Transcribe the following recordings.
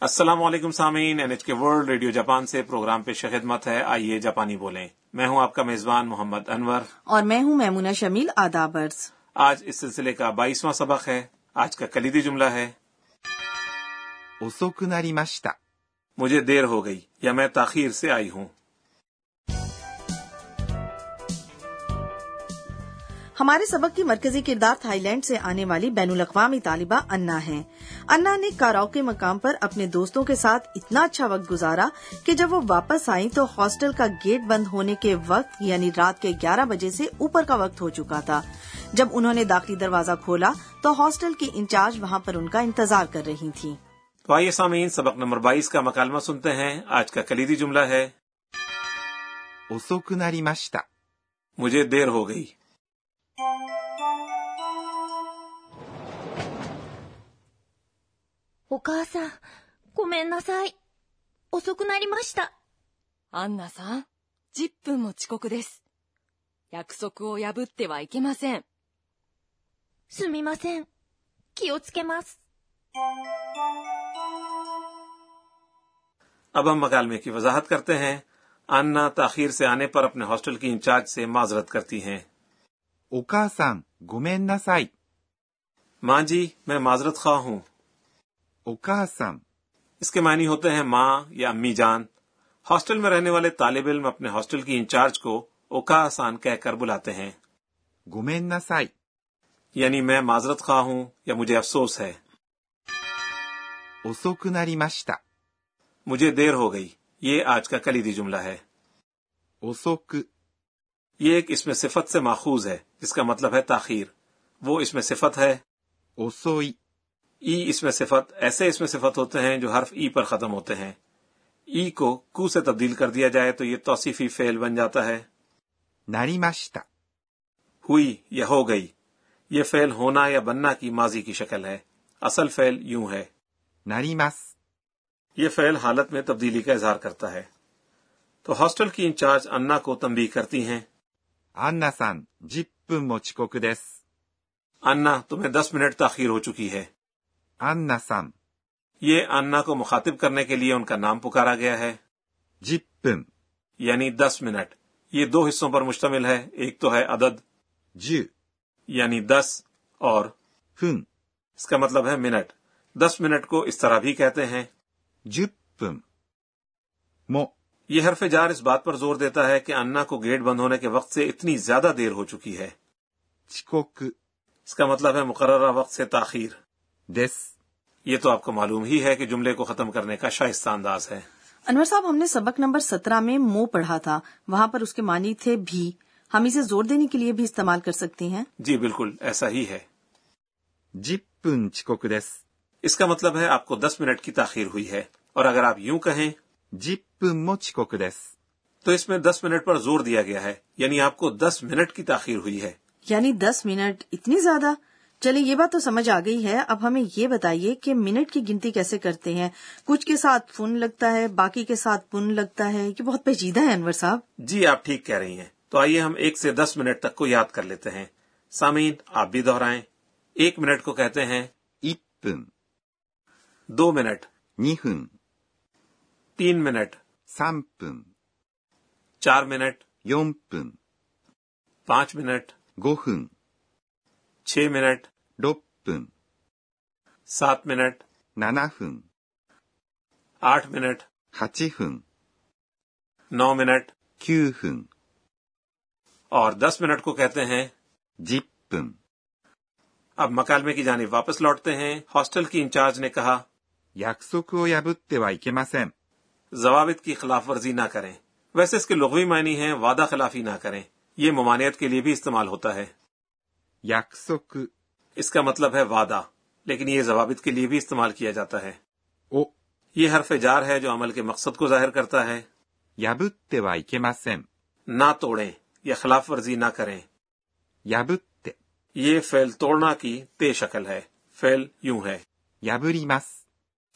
السلام علیکم سامعین N H K world radio Japan سے پروگرام پہ شہد خدمت ہے۔ آئیے جاپانی بولیں۔ میں ہوں آپ کا میزبان محمد انور۔ اور میں ہوں میمونہ شمیل آدابرز آج اس سلسلے کا بائیسواں سبق ہے۔ آج کا کلیدی جملہ ہے۔ مجھے دیر ہو گئی یا میں تاخیر سے آئی ہوں۔ ہمارے سبق کی مرکزی کردار تھائی لینڈ سے آنے والی بین الاقوامی طالبہ انا ہیں۔ انا نے کاراؤ کے مقام پر اپنے دوستوں کے ساتھ اتنا اچھا وقت گزارا کہ جب وہ واپس آئیں تو ہاسٹل کا گیٹ بند ہونے کے وقت یعنی رات کے گیارہ بجے سے اوپر کا وقت ہو چکا تھا۔ جب انہوں نے داخلی دروازہ کھولا تو ہاسٹل کی انچارج وہاں پر ان کا انتظار کر رہی تھی تو آئیے سامعین سبق نمبر بائیس کا مکالمہ سنتے ہیں۔ آج کا کلیدی جملہ ہے مجھے دیر ہو گئی۔ お母さん、ごめんなさい。遅くなりました。アンナさん、10分も遅刻です。約束を破ってはいけません。すみません。気をつけます。 اب ہم مکالمے کی وضاحت کرتے ہیں انا تاخیر سے آنے پر اپنے ہاسٹل کی انچارج سے معذرت کرتی ہیں お母さん、ごめんなさい。 ماں جی میں معذرت خواہ ہوں اوکاسن اس کے معنی ہوتے ہیں ماں یا امی جان۔ ہاسٹل میں رہنے والے طالب علم اپنے ہاسٹل کی انچارج کو اوکاسان کہہ کر بلاتے ہیں۔ گمین نسائی یعنی میں معذرت خواہ ہوں یا مجھے افسوس ہے۔ مشتا مجھے دیر ہو گئی۔ یہ آج کا کلیدی جملہ ہے۔ اوسوک۔ یہ ایک اس میں صفت سے ماخوذ ہے۔ جس کا مطلب ہے تاخیر۔ وہ اس میں صفت ہے۔ اوسوئی۔ ای اس میں صفت ایسے اس میں صفت ہوتے ہیں جو حرف ای پر ختم ہوتے ہیں۔ ای کو کو سے تبدیل کر دیا جائے تو یہ توصیفی فعل بن جاتا ہے۔ ناریماشتا۔ ہوئی یا ہو گئی یہ فعل ہونا یا بننا کی ماضی کی شکل ہے۔ اصل فعل یوں ہے۔ ناریماس۔ یہ فعل حالت میں تبدیلی کا اظہار کرتا ہے۔ تو ہاسٹل کی انچارج انا کو تنبیہ کرتی ہیں۔ انا سان جپ موچکوک انا تمہیں دس منٹ تاخیر ہو چکی ہے۔ アンナさん、 یہ انا کو مخاطب کرنے کے لیے ان کا نام پکارا گیا ہے 10分、 یعنی دس منٹ یہ دو حصوں پر مشتمل ہے ایک تو ہے عدد 10 یعنی دس اور 分、 اس کا مطلب ہے منٹ دس منٹ کو اس طرح بھی کہتے ہیں 10分。も、 یہ حرف جار اس بات پر زور دیتا ہے کہ انا کو گیٹ بند ہونے کے وقت سے اتنی زیادہ دیر ہو چکی ہے 遅刻 اس کا مطلب ہے مقررہ وقت سے تاخیر دس۔ یہ تو آپ کو معلوم ہی ہے کہ جملے کو ختم کرنے کا شائستہ انداز ہے۔ انور صاحب ہم نے سبق نمبر سترہ میں مو پڑھا تھا۔ وہاں پر اس کے معنی تھے بھی۔ ہم اسے زور دینے کے لیے بھی استعمال کر سکتے ہیں۔ جی بالکل ایسا ہی ہے۔ جی پنچ کو اس کا مطلب ہے آپ کو دس منٹ کی تاخیر ہوئی ہے۔ اور اگر آپ یوں کہیں جی پنچ کو تو اس میں دس منٹ پر زور دیا گیا ہے۔ یعنی آپ کو دس منٹ کی تاخیر ہوئی ہے۔ یعنی دس منٹ اتنی زیادہ؟ چلیے یہ بات تو سمجھ آ گئی ہے۔ اب ہمیں یہ بتائیے کہ منٹ کی گنتی کیسے کرتے ہیں؟ کچھ کے ساتھ فن لگتا ہے باقی کے ساتھ پن لگتا ہے۔ یہ بہت پیچیدہ ہے انور صاحب۔ جی آپ ٹھیک کہہ رہی ہیں۔ تو آئیے ہم ایک سے دس منٹ تک کو یاد کر لیتے ہیں۔ سامعین آپ بھی دہرائیں۔ ایک منٹ کو کہتے ہیں۔ دو منٹ۔ تین منٹ۔ چار منٹ۔ پانچ منٹ۔ 5分、 چھ منٹ 6分、 سات منٹ 7分、 آٹھ منٹ 8分、 نو منٹ 9分、 اور دس منٹ کو کہتے ہیں 10分。 اب مکالمے کی جانب واپس لوٹتے ہیں ہاسٹل کی انچارج نے کہا 約束を破ってはいけません。 ضوابط کی خلاف ورزی نہ کریں ویسے اس کے لغوی معنی ہیں وعدہ خلافی نہ کریں یہ ممانعت کے لیے بھی استعمال ہوتا ہے یاکسوک اس کا مطلب ہے وعدہ لیکن یہ ضوابط کے لیے بھی استعمال کیا جاتا ہے۔ او۔ یہ حرف جار ہے جو عمل کے مقصد کو ظاہر کرتا ہے۔ یابتے وائی کے ماسم نہ توڑیں یا خلاف ورزی نہ کریں۔ یابتے یہ فیل توڑنا کی تے شکل ہے۔ فیل یوں ہے۔ یا ماس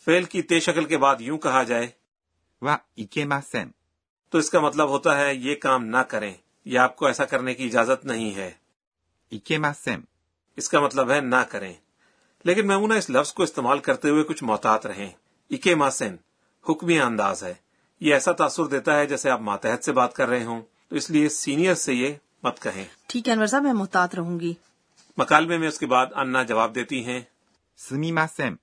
فیل کی تے شکل کے بعد یوں کہا جائے۔ وا اکے ماسم تو اس کا مطلب ہوتا ہے یہ کام نہ کریں۔ یہ آپ کو ایسا کرنے کی اجازت نہیں ہے۔ いけません。اس کا مطلب ہے نہ کریں۔ لیکن میمونہ اس لفظ کو استعمال کرتے ہوئے کچھ محتاط رہیں۔ اکے ماسن حکمی انداز ہے۔ یہ ایسا تاثر دیتا ہے جیسے آپ ماتحت سے بات کر رہے ہوں۔ تو اس لیے سینئر سے یہ مت کہیں۔ ٹھیک ہے انور صاحب میں محتاط رہوں گی۔ مکالمے میں اس کے بعد انا جواب دیتی ہیں۔ سمی ماسن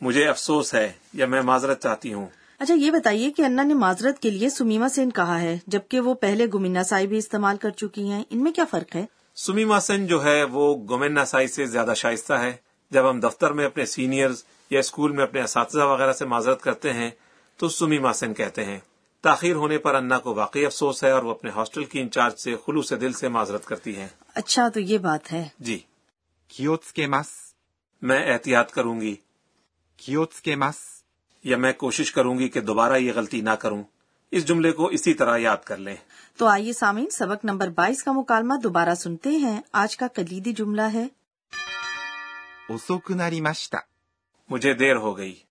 مجھے افسوس ہے یا میں معذرت چاہتی ہوں۔ اچھا یہ بتائیے کہ انا نے معذرت کے لیے سمیما سین کہا ہے جبکہ وہ پہلے گمینا سائی بھی استعمال کر چکی ہیں۔ ان میں کیا فرق ہے؟ سمی ماسن جو ہے وہ گومین نسائی سے زیادہ شائستہ ہے جب ہم دفتر میں اپنے سینئرز یا اسکول میں اپنے اساتذہ وغیرہ سے معذرت کرتے ہیں تو سمی سن کہتے ہیں تاخیر ہونے پر انا کو واقعی افسوس ہے اور وہ اپنے ہاسٹل کی انچارج سے خلوص دل سے معذرت کرتی ہیں۔ اچھا تو یہ بات ہے۔ جی۔ کے مس میں احتیاط کروں گی۔ کے مس یا میں کوشش کروں گی کہ دوبارہ یہ غلطی نہ کروں۔ اس جملے کو اسی طرح یاد کر لیں۔ تو آئیے سامعین سبق نمبر بائیس کا مکالمہ دوبارہ سنتے ہیں۔ آج کا کلیدی جملہ ہے۔ مجھے دیر ہو گئی۔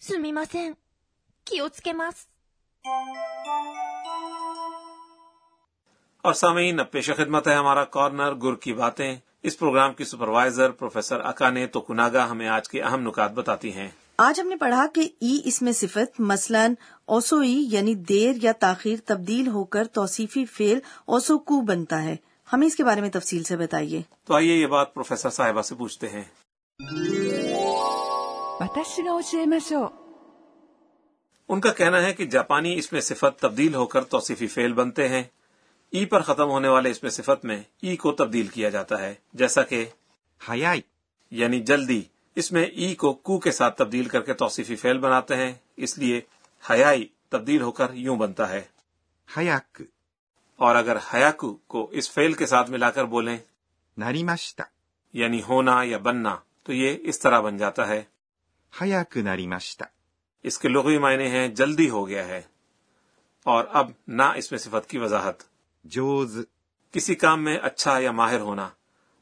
سن 気をつけます。اور سامعین اب پیش خدمت ہے ہمارا کارنر گر کی باتیں۔ اس پروگرام کی سپروائزر پروفیسر اکانے تو کناگا ہمیں آج کے اہم نکات بتاتی ہیں۔ آج ہم نے پڑھا کہ ای اس میں صفت مثلا اوسوئی یعنی دیر یا تاخیر تبدیل ہو کر توصیفی فیل اوسو کو بنتا ہے۔ ہمیں اس کے بارے میں تفصیل سے بتائیے۔ تو آئیے یہ بات پروفیسر صاحبہ سے پوچھتے ہیں۔ ان کا کہنا ہے کہ جاپانی اس میں صفت تبدیل ہو کر توصیفی فعل بنتے ہیں۔ ای پر ختم ہونے والے اس میں صفت میں ای کو تبدیل کیا جاتا ہے جیسا کہ حیائی یعنی جلدی۔ اس میں ای کو کو کے ساتھ تبدیل کر کے توصیفی فعل بناتے ہیں اس لیے حیائی تبدیل ہو کر یوں بنتا ہے۔ حیاک اور اگر حیاکو کو اس فیل کے ساتھ ملا کر بولیں ناریماشتا۔ یعنی ہونا یا بننا تو یہ اس طرح بن جاتا ہے۔ حیاک ناریماشتا۔ اس کے لغوی معنی ہیں جلدی ہو گیا ہے اور اب نہ اس میں صفت کی وضاحت۔ جوز۔ کسی کام میں اچھا یا ماہر ہونا۔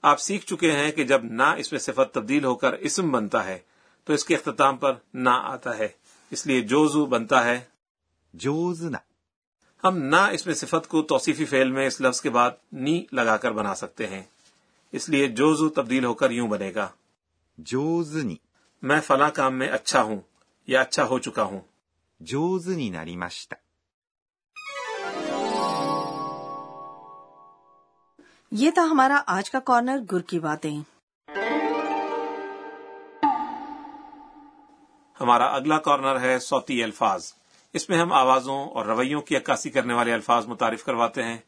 آپ سیکھ چکے ہیں کہ جب نہ اس میں صفت تبدیل ہو کر اسم بنتا ہے تو اس کے اختتام پر نہ آتا ہے۔ اس لیے جوزو بنتا ہے۔ جوز نہ۔ ہم نہ اس میں صفت کو توصیفی فعل میں اس لفظ کے بعد نی لگا کر بنا سکتے ہیں۔ اس لیے جوزو تبدیل ہو کر یوں بنے گا۔ جوزنی میں فلاں کام میں اچھا ہوں۔ یا اچھا ہو چکا ہوں؟ یہ تھا ہمارا آج کا کارنر گر کی باتیں۔ ہمارا اگلا کارنر ہے سوتی الفاظ۔ اس میں ہم آوازوں اور رویوں کی عکاسی کرنے والے الفاظ متعارف کرواتے ہیں۔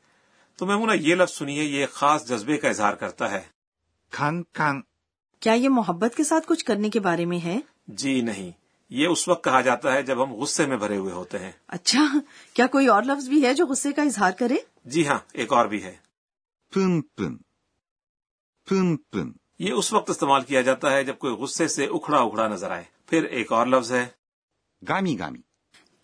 تو میمونہ یہ لفظ سنیے یہ خاص جذبے کا اظہار کرتا ہے۔ کھان کھان کیا یہ محبت کے ساتھ کچھ کرنے کے بارے میں ہے؟ جی نہیں۔ یہ اس وقت کہا جاتا ہے جب ہم غصے میں بھرے ہوئے ہوتے ہیں۔ اچھا کیا کوئی اور لفظ بھی ہے جو غصے کا اظہار کرے؟ جی ہاں ایک اور بھی ہے۔ پن پن۔ پن پن۔ یہ اس وقت استعمال کیا جاتا ہے جب کوئی غصے سے اکھڑا اکھڑا نظر آئے۔ پھر ایک اور لفظ ہے۔ گامی گامی۔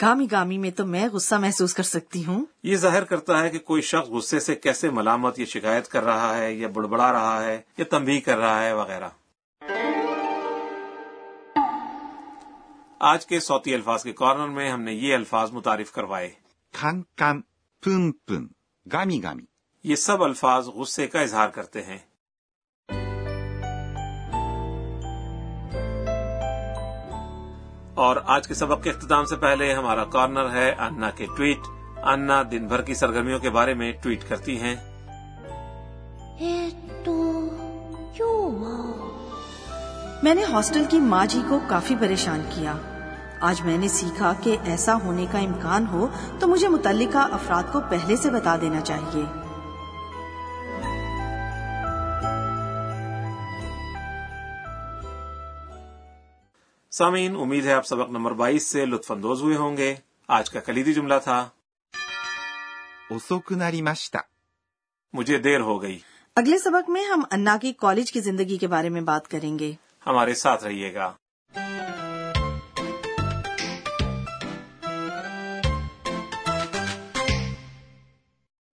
گامی گامی میں تو میں غصہ محسوس کر سکتی ہوں۔ یہ ظاہر کرتا ہے کہ کوئی شخص غصے سے کیسے ملامت یا شکایت کر رہا ہے یا بڑبڑا رہا ہے یا تمبی کر رہا ہے وغیرہ۔ آج کے سوتی الفاظ کے کارنر میں ہم نے یہ الفاظ متعارف کروائے۔ کھان کان پن پن گامی گامی۔ یہ سب الفاظ غصے کا اظہار کرتے ہیں۔ اور آج کے سبق کے اختتام سے پہلے ہمارا کارنر ہے انا کے ٹویٹ۔ انا دن بھر کی سرگرمیوں کے بارے میں ٹویٹ کرتی ہیں۔ میں نے ہاسٹل کی ماں جی کو کافی پریشان کیا۔ آج میں نے سیکھا کہ ایسا ہونے کا امکان ہو تو مجھے متعلقہ افراد کو پہلے سے بتا دینا چاہیے۔ سامعین امید ہے آپ سبق نمبر بائیس سے لطف اندوز ہوئے ہوں گے۔ آج کا کلیدی جملہ تھا مجھے دیر ہو گئی۔ اگلے سبق میں ہم انا کی کالج کی زندگی کے بارے میں بات کریں گے۔ ہمارے ساتھ رہیے گا۔